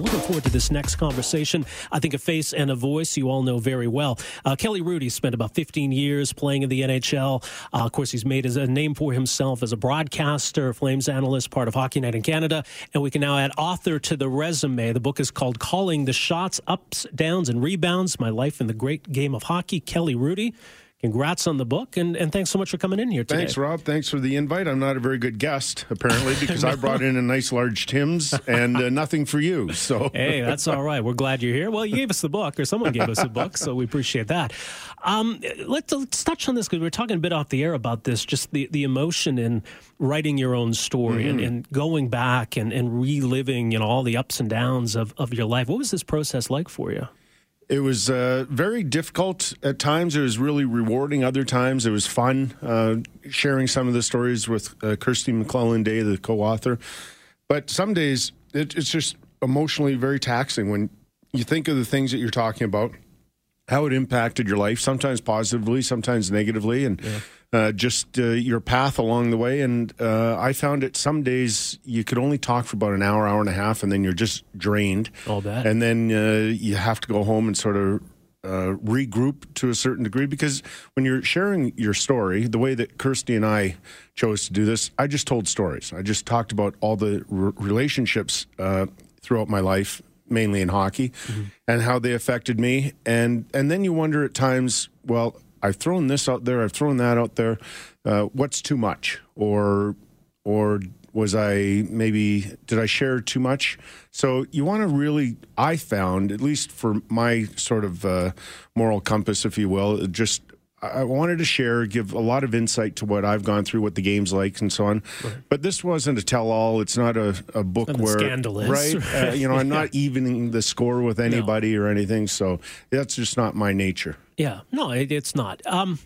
Looking forward to this next conversation. I think a face and a voice you all know very well. Uh, Kelly Hrudey spent about 15 years playing in the NHL. Uh, of course, he's made a name for himself as a broadcaster, Flames analyst, part of Hockey Night in Canada. And we can now add author to the resume. The book is called Calling the Shots, Ups, Downs, and Rebounds My Life in the Great Game of Hockey. Kelly Hrudey congrats on the book and, and thanks so much for coming in here today. Thanks, Rob. Thanks for the invite. I'm not a very good guest, apparently, because I brought in a nice large Tim's and uh, nothing for you. So Hey, that's all right. We're glad you're here. Well, you gave us the book, or someone gave us a book, so we appreciate that. Um, let's, let's touch on this because we were talking a bit off the air about this, just the, the emotion in writing your own story Mm-hmm. and, and going back and, and reliving you know, all the ups and downs of, of your life. What was this process like for you? It was uh, very difficult at times. It was really rewarding. Other times, it was fun uh, sharing some of the stories with uh, Kirstie McLellan Day, the co-author. But some days, it, it's just emotionally very taxing when you think of the things that you're talking about, how it impacted your life. Sometimes positively, sometimes negatively, and uh, just uh, your path along the way. And uh, I found it some days you could only talk for about an hour, hour and a half, and then you're just drained. All that. And then uh, you have to go home and sort of uh, regroup to a certain degree because when you're sharing your story, the way that Kirstie and I chose to do this, I just told stories. I just talked about all the r- relationships uh, throughout my life, mainly in hockey, and how they affected me. And and then you wonder at times, well, I've thrown this out there, I've thrown that out there. Uh, what's too much, or or was I maybe did I share too much? So you want to really, I found at least for my sort of uh, moral compass, if you will, just I wanted to share, give a lot of insight to what I've gone through, what the game's like, and so on. But this wasn't a tell-all. It's not a, a book Nothing where scandalous. right. Uh, you know, I'm not evening the score with anybody or anything. So that's just not my nature. Yeah, no, it, it's not. Um,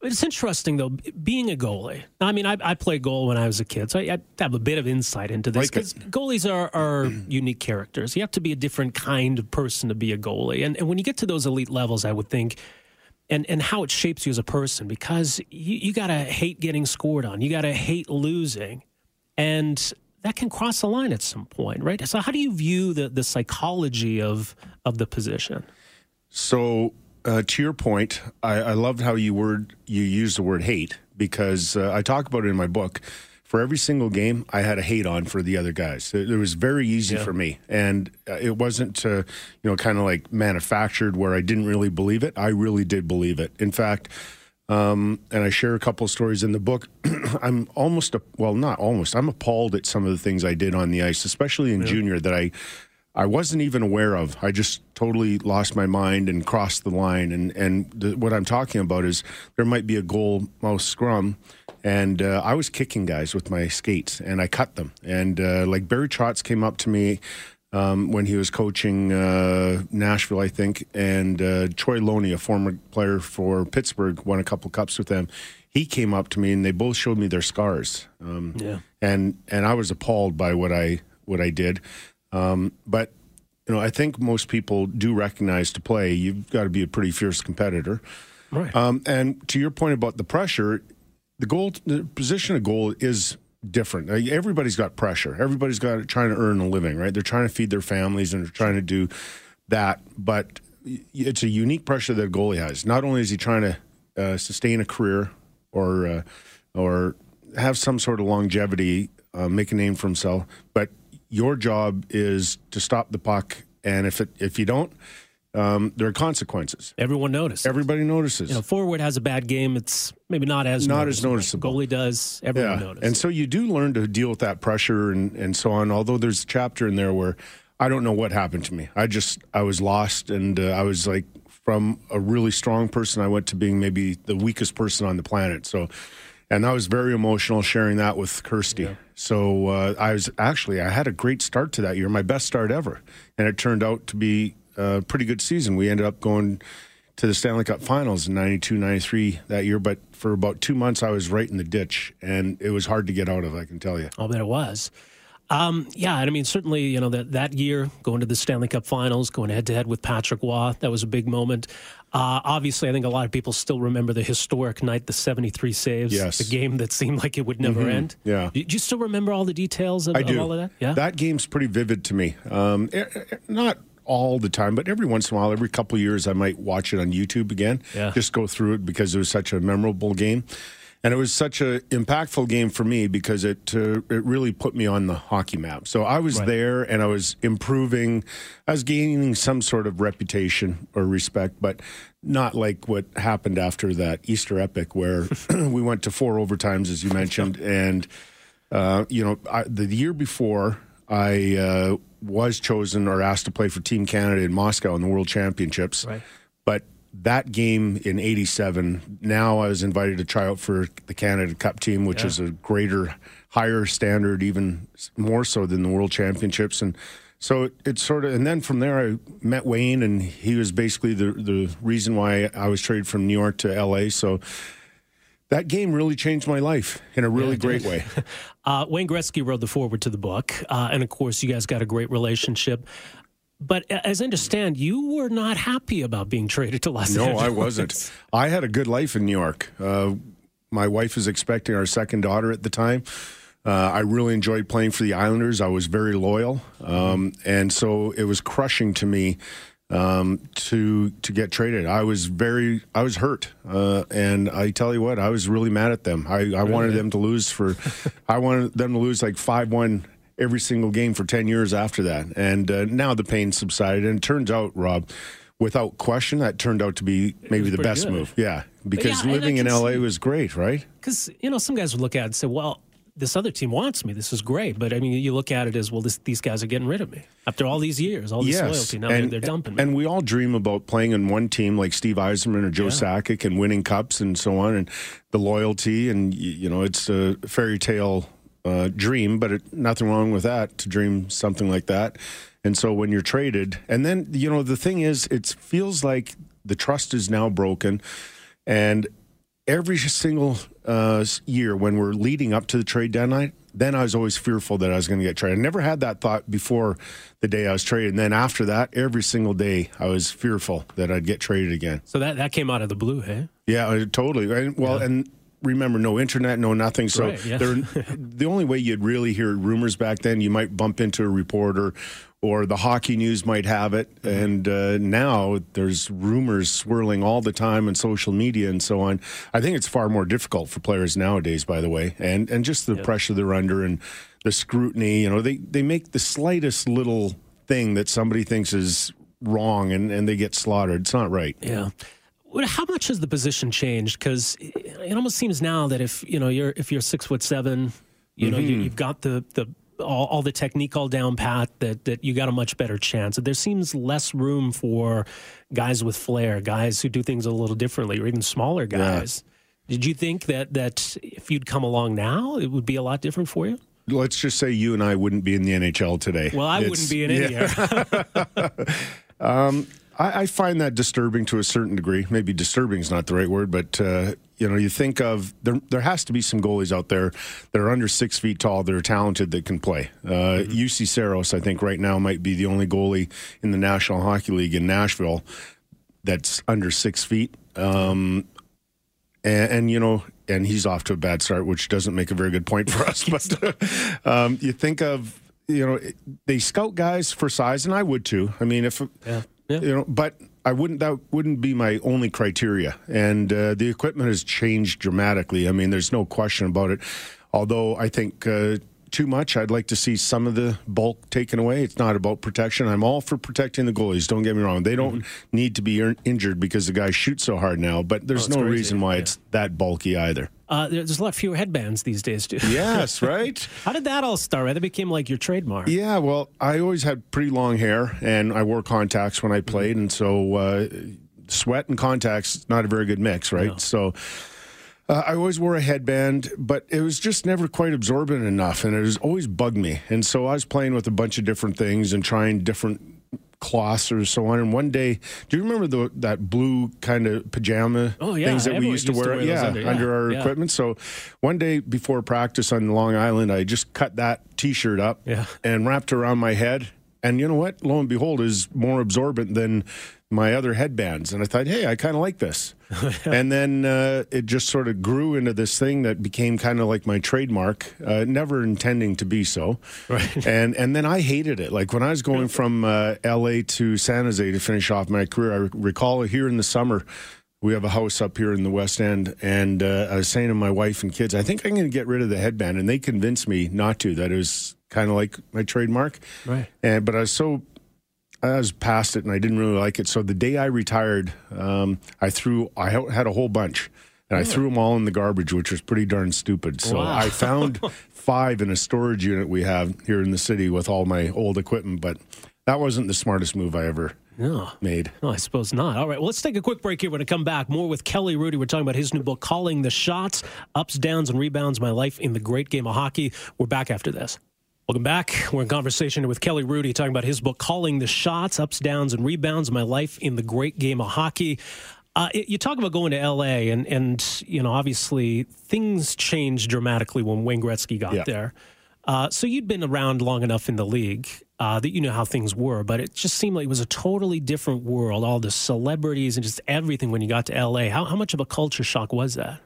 it's interesting though, being a goalie. I mean, I, I played goal when I was a kid, so I, I have a bit of insight into this Like because goalies are, are unique characters. You have to be a different kind of person to be a goalie, and and when you get to those elite levels, I would think. And, and how it shapes you as a person because you, you got to hate getting scored on. You got to hate losing. And that can cross the line at some point, right? So, how do you view the, the psychology of, of the position? So, uh, to your point, I, I loved how you word you use the word hate because uh, I talk about it in my book. For every single game, I had a hate on for the other guys. It, it was very easy for me, and uh, it wasn't, uh, you know, kind of like manufactured where I didn't really believe it. I really did believe it. In fact, um, and I share a couple of stories in the book. I'm almost, a, well, not almost. I'm appalled at some of the things I did on the ice, especially in junior, that I I wasn't even aware of. I just totally lost my mind and crossed the line. And and the, what I'm talking about is there might be a goal mouse scrum, and uh, I was kicking guys with my skates, and I cut them. And uh, like Barry Trotz came up to me. Um, when he was coaching uh, Nashville, I think, and uh, Troy Loney, a former player for Pittsburgh, won a couple cups with them. He came up to me, and they both showed me their scars. Um, Yeah. and and I was appalled by what I what I did. Um, but you know, I think most people do recognize to play you've got to be a pretty fierce competitor. Right. Um, and to your point about the pressure, the goal, the position of goal is different. Everybody's got pressure. Everybody's got trying to earn a living, right? They're trying to feed their families and they're trying to do that. But it's a unique pressure that a goalie has. Not only is he trying to uh, sustain a career or uh, or have some sort of longevity, uh, make a name for himself, but your job is to stop the puck. And if it if you don't, um, there are consequences. Everyone notices. Everybody notices. you know, forward has a bad game. It's maybe not as Not as noticeable. Goalie does. Everyone yeah. notices. And so you do learn to deal with that pressure and, and so on. Although there's a chapter in there where I don't know what happened to me. I just, I was lost and uh, I was like from a really strong person, I went to being maybe the weakest person on the planet. So, and I was very emotional sharing that with Kirstie. So uh, I was actually, I had a great start to that year, my best start ever. And it turned out to be a pretty good season. We ended up going to the Stanley Cup Finals in 92, 93 that year. But for about two months, I was right in the ditch, and it was hard to get out of, I can tell you. I'll bet it was. Um, yeah, and I mean, certainly, you know, that, that year, going to the Stanley Cup finals, going head to head with Patrick Roy, that was a big moment. Uh, obviously, I think a lot of people still remember the historic night, the 73 saves, yes. the game that seemed like it would never mm-hmm. end. Yeah. Do you still remember all the details of, I do. Of all of that? Yeah. That game's pretty vivid to me. Um, eh, eh, not all the time, but every once in a while, every couple of years, I might watch it on YouTube again. Yeah. Just go through it because it was such a memorable game. And it was such an impactful game for me because it uh, it really put me on the hockey map. So I was right. there and I was improving. I was gaining some sort of reputation or respect, but not like what happened after that Easter epic where we went to four overtimes, as you mentioned. And, uh, you know, I, the year before, I uh, was chosen or asked to play for Team Canada in Moscow in the World Championships. Right. But that game in 87 now i was invited to try out for the canada cup team which yeah. is a greater higher standard even more so than the world championships and so it, it, sort of and then from there i met wayne and he was basically the, the reason why i was traded from new york to la so that game really changed my life in a really yeah, great way. Uh, Wayne Gretzky wrote the foreword to the book, uh, and of course, you guys got a great relationship. But as I understand, you were not happy about being traded to Los no, Angeles. No, I wasn't. I had a good life in New York. Uh, my wife was expecting our second daughter at the time. Uh, I really enjoyed playing for the Islanders. I was very loyal, um, and so it was crushing to me um, to to get traded. I was very I was hurt, uh, and I tell you what, I was really mad at them. I, I wanted them to lose for, I wanted them to lose like five one every single game for 10 years after that. And uh, now the pain subsided. And it turns out, Rob, without question, that turned out to be maybe the best good. move. Yeah. Because yeah, living in LA see, was great, right? Because, you know, some guys would look at it and say, well, this other team wants me. This is great. But I mean, you look at it as well. This, these guys are getting rid of me after all these years, all this yes. loyalty. Now and, they're, they're, dumping me. And we all dream about playing in one team like Steve Yzerman or Joe yeah. Sakic and winning cups and so on, and the loyalty. And you know, it's a fairy tale uh, dream, but it, nothing wrong with that to dream something like that. And so when you're traded, and then you know the thing is, it feels like the trust is now broken, and every single uh, year when we're leading up to the trade deadline, then I was always fearful that I was going to get traded. I never had that thought before the day I was traded. And then after that, every single day, I was fearful that I'd get traded again. So that, that came out of the blue, hey? Yeah, totally. Well, yeah. and remember no internet, no nothing. So right, yeah. the only way you'd really hear rumors back then, you might bump into a reporter or the hockey news might have it. Mm-hmm. And uh, now there's rumors swirling all the time on social media and so on. I think it's far more difficult for players nowadays, by the way, and and just the yep. pressure they're under and the scrutiny. You know, they they make the slightest little thing that somebody thinks is wrong and, and they get slaughtered. It's not right. Yeah how much has the position changed? Because it almost seems now that if you know you're if you're six foot seven, you know mm-hmm. you, have got the the all, all, the technique all down pat that that you got a much better chance. There seems less room for guys with flair, guys who do things a little differently, or even smaller guys. Yeah. Did you think that that if you'd come along now, it would be a lot different for you? Let's just say you and I wouldn't be in the NHL today. Well, I it's, wouldn't be in any yeah. um, I, I, find that disturbing to a certain degree. Maybe disturbing is not the right word, but uh, you know, you think of there. There has to be some goalies out there that are under six feet tall that are talented that can play. Uh, mm-hmm. Juuse Saros, I think, right now might be the only goalie in the National Hockey League in Nashville that's under six feet. Um, and, and, you know, and he's off to a bad start, which doesn't make a very good point for us. But um, you think of you know they scout guys for size, and I would too. I mean, if yeah. Yeah. You know, but I wouldn't. That wouldn't be my only criteria. And uh, the equipment has changed dramatically. I mean, there's no question about it. Although I think uh, too much. I'd like to see some of the bulk taken away. It's not about protection. I'm all for protecting the goalies. Don't get me wrong. They don't mm-hmm. need to be injured because the guys shoot so hard now. But there's oh, no crazy. reason why yeah. it's that bulky either. Uh, there's a lot fewer headbands these days, too. Yes, right. How did that all start? Right? That became like your trademark. Yeah, well, I always had pretty long hair, and I wore contacts when I played, mm-hmm. and so uh, sweat and contacts not a very good mix, right? No. So uh, I always wore a headband, but it was just never quite absorbent enough, and it was always bugged me. And so I was playing with a bunch of different things and trying different cloths or so on. And one day, do you remember the, that blue kind of pajama Oh, yeah. things that we used to used to wear? wear those yeah, under- under, our yeah. equipment. So one day before practice on Long Island, I just cut that T-shirt up Yeah. and wrapped around my head. And you know what? Lo and behold, is more absorbent than my other headbands. And I thought, hey, I kind of like this. and then uh, it just sort of grew into this thing that became kind of like my trademark, uh, never intending to be so. Right. And and then I hated it. Like when I was going from uh, L.A. to San Jose to finish off my career, I recall here in the summer. We have a house up here in the West End, and uh, I was saying to my wife and kids, I think I'm going to get rid of the headband, and they convinced me not to. That it was kind of like my trademark. Right. And but I was so I was past it, and I didn't really like it. So the day I retired, um, I threw I had a whole bunch, and I threw them all in the garbage, which was pretty darn stupid. So Wow. I found five in a storage unit we have here in the city with all my old equipment, but that wasn't the smartest move I ever No. made. No, I suppose not. All right. Well, let's take a quick break here. When I come back, more with Kelly Hrudey. We're talking about his new book, Calling the Shots Ups, Downs, and Rebounds My Life in the Great Game of Hockey. We're back after this. Welcome back. We're in conversation with Kelly Hrudey talking about his book, Calling the Shots Ups, Downs, and Rebounds My Life in the Great Game of Hockey. Uh, you talk about going to LA, and, and, you know, obviously things changed dramatically when Wayne Gretzky got Yeah. there. Uh, so you'd been around long enough in the league uh, that you know how things were, but it just seemed like it was a totally different world. All the celebrities and just everything when you got to LA. How, how much of a culture shock was that?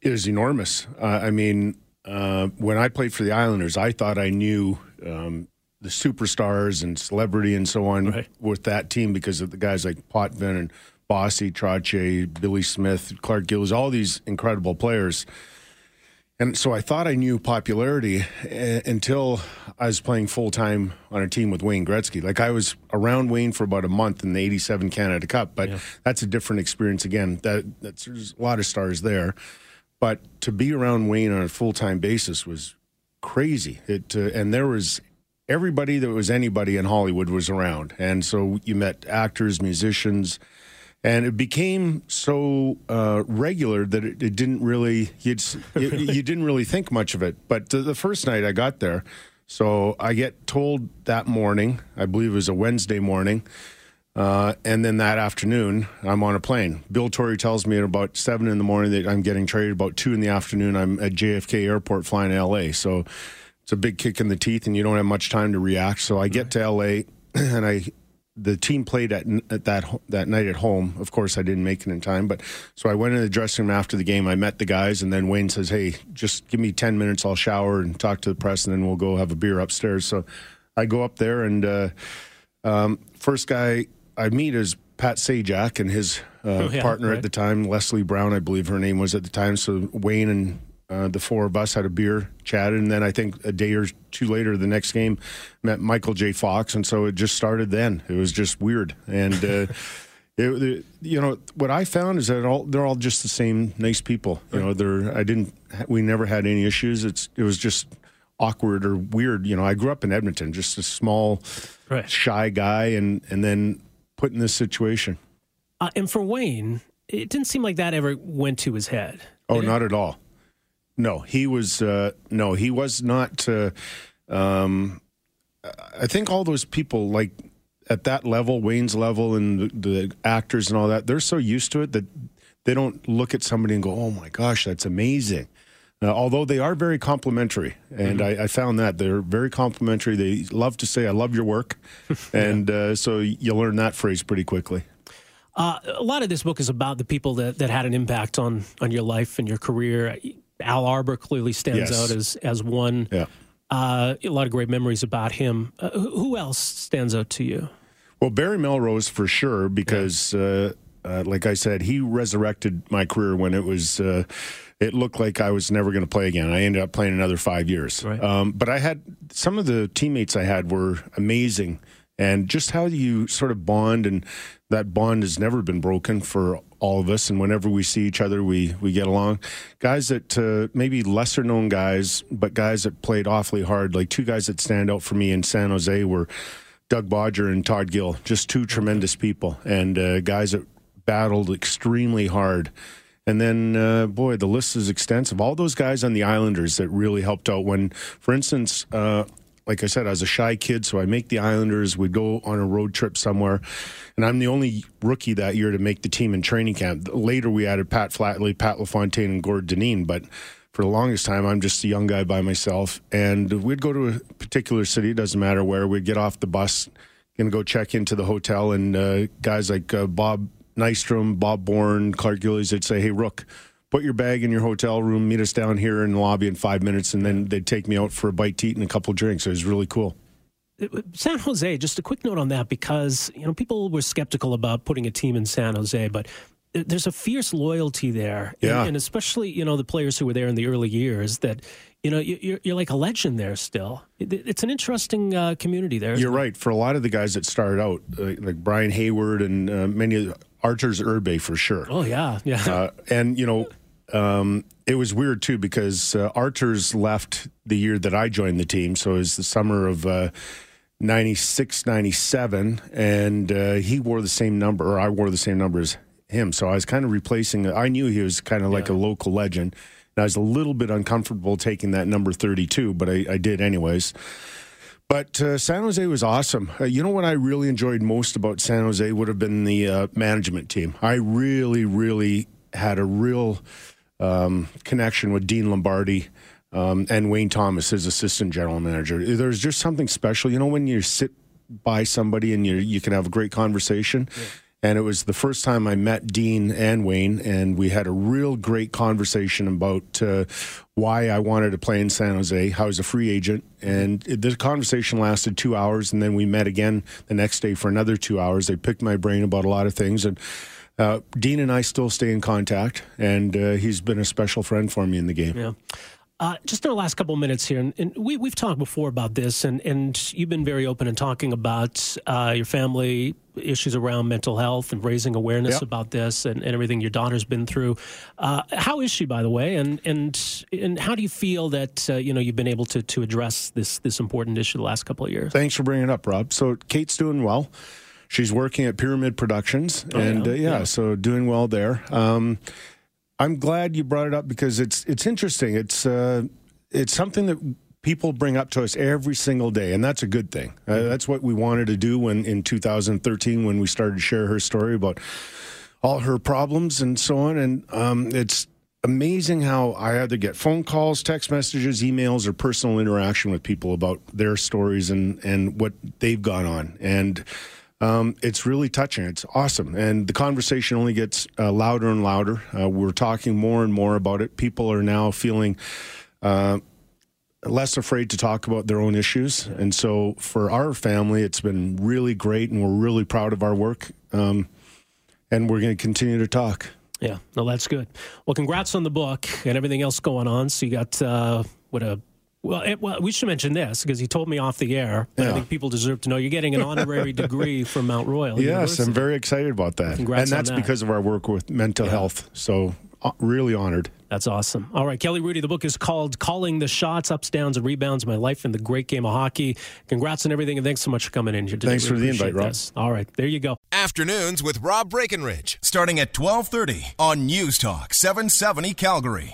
It was enormous. Uh, I mean, uh, when I played for the Islanders, I thought I knew um, the superstars and celebrity and so on Right. with that team because of the guys like Potvin and Bossy, Trache, Billy Smith, Clark Gillies, all these incredible players. And so I thought I knew popularity uh, until I was playing full time on a team with Wayne Gretzky. Like I was around Wayne for about a month in the '87 Canada Cup, but that's a different experience. Again, that that's there's a lot of stars there, but to be around Wayne on a full time basis was crazy. It uh, and there was everybody that was anybody in Hollywood was around, and so you met actors, musicians, and it became so uh, regular that it, it didn't really you'd, you, you didn't really think much of it. But the, the first night I got there, so I get told that morning, I believe it was a Wednesday morning. Uh, and then that afternoon, I'm on a plane. Bill Torrey tells me at about seven in the morning that I'm getting traded. About two in the afternoon, I'm at JFK Airport flying to LA. So it's a big kick in the teeth, and you don't have much time to react. So I get to LA, and I the team played at, at that that night at home. Of course, I didn't make it in time, but so I went in the dressing room after the game. I met the guys, and then Wayne says, "Hey, just give me ten minutes. I'll shower and talk to the press, and then we'll go have a beer upstairs." So I go up there, and uh, um, first guy I meet is Pat Sajak and his uh, Oh, yeah, partner right. at the time, Lesly Brown, I believe her name was at the time. So Wayne and uh, the four of us had a beer, chatted, and then I think a day or two later, the next game, met Michael J. Fox, and so it just started then. It was just weird, and uh, it, it- you know what I found is that all they're all just the same nice people. You know, they're I didn't we never had any issues. It's it was just awkward or weird. You know, I grew up in Edmonton, just a small, Right. shy guy, and and then put in this situation. Uh, and for Wayne, it didn't seem like that ever went to his head. Oh, not at all. No, he was. Uh, no, he was not. Uh, um, I think all those people, like at that level, Wayne's level, and the, the actors and all that, they're so used to it that they don't look at somebody and go, "Oh my gosh, that's amazing." Uh, although they are very complimentary, and I, I found that they're very complimentary. They love to say, "I love your work," and uh, so you learn that phrase pretty quickly. Uh, a lot of this book is about the people that, that had an impact on, on your life and your career. Al Arbour clearly stands Yes. out as, as one. Yeah. Uh, a lot of great memories about him. Uh, who else stands out to you? Well, Barry Melrose for sure, because uh, uh, like I said, he resurrected my career when it was. It looked like I was never going to play again. I ended up playing another five years. Right. Um, but I had some of the teammates I had were amazing, and just how you sort of bond, and that bond has never been broken for all of us. And whenever we see each other, we we get along. Guys that uh, maybe lesser known guys, but guys that played awfully hard. Like two guys that stand out for me in San Jose were. Doug Bodger and Todd Gill, just two tremendous people and uh, guys that battled extremely hard. And then, uh, boy, the list is extensive. All those guys on the Islanders that really helped out. When, for instance, uh, like I said, I was a shy kid, so I make the Islanders. We'd go on a road trip somewhere, and I'm the only rookie that year to make the team in training camp. Later, we added Pat Flatley, Pat LaFontaine, and Gord Dineen, but for the longest time, I'm just a young guy by myself. And we'd go to a particular city, it doesn't matter where. We'd get off the bus, and go check into the hotel, and uh, guys like uh, Bob Nystrom, Bob Bourne, Clark Gillies, they'd say, "Hey, Rook." Put your bag in your hotel room. Meet us down here in the lobby in five minutes, and then they'd take me out for a bite to eat and a couple drinks. It was really cool. San Jose, just a quick note on that because you know people were skeptical about putting a team in San Jose, but there's a fierce loyalty there, yeah. and, and especially you know the players who were there in the early years that you know you're, you're like a legend there still. It's an interesting uh, community there. You're right. For a lot of the guys that started out, like Brian Hayward and uh, many Arturs Irbe for sure. Oh yeah, yeah. Uh, and you know um, it was weird too because uh, Arturs left the year that I joined the team, so it was the summer of uh, 96, 97, and uh, he wore the same number, or I wore the same number as him. So I was kind of replacing. I knew he was kind of like yeah. a local legend, and I was a little bit uncomfortable taking that number 32, but I, I did anyways. But uh, San Jose was awesome. Uh, you know what I really enjoyed most about San Jose would have been the uh, management team. I really, really had a real um, connection with Dean Lombardi um, and Wayne Thomas, his assistant general manager. There's just something special. You know, when you sit by somebody and you you can have a great conversation. Yeah. And it was the first time I met Dean and Wayne, and we had a real great conversation about uh, why I wanted to play in San Jose. How I was a free agent, and it, the conversation lasted two hours, and then we met again the next day for another two hours. They picked my brain about a lot of things, and uh, Dean and I still stay in contact, and uh, he's been a special friend for me in the game. Yeah. Uh, just in the last couple of minutes here, and, and, we, we've talked before about this, and, and you've been very open in talking about uh, your family issues around mental health and raising awareness yep. about this and, and, everything your daughter's been through. Uh, how is she, by the way, and and and how do you feel that uh, you know you've been able to to address this this important issue the last couple of years? Thanks for bringing it up, Rob. So Kate's doing well she's working at Pyramid Productions, oh, and yeah. Uh, yeah, yeah. so doing well there. Um, I'm glad you brought it up because it's it's interesting. It's uh, it's something that people bring up to us every single day, and that's a good thing. Uh, mm-hmm. that's what we wanted to do when in 2013 when we started to share her story about all her problems and so on. And um, it's amazing how I either get phone calls, text messages, emails, or personal interaction with people about their stories and and what they've gone on and um, it's really touching. It's awesome. And the conversation only gets uh, louder and louder. Uh, we're talking more and more about it. People are now feeling uh, less afraid to talk about their own issues. And so for our family, it's been really great, and we're really proud of our work. Um, and we're going to continue to talk. Yeah, no, that's good. Well, congrats on the book and everything else going on. So you got uh, what a well, it, well, we should mention this because he told me off the air. But yeah. I think people deserve to know you're getting an honorary degree from Mount Royal. Yes, University. I'm very excited about that. Congrats and that's that. because of our work with mental yeah. health. So, uh, really honored. That's awesome. All right, Kelly Hrudey, the book is called Calling the Shots, Ups, Downs, and Rebounds My Life in the Great Game of Hockey. Congrats on everything, and thanks so much for coming in here today. Thanks we for the invite, Rob. This. All right, there you go. Afternoons with Rob Breckenridge, starting at 1230 on News Talk 770 Calgary.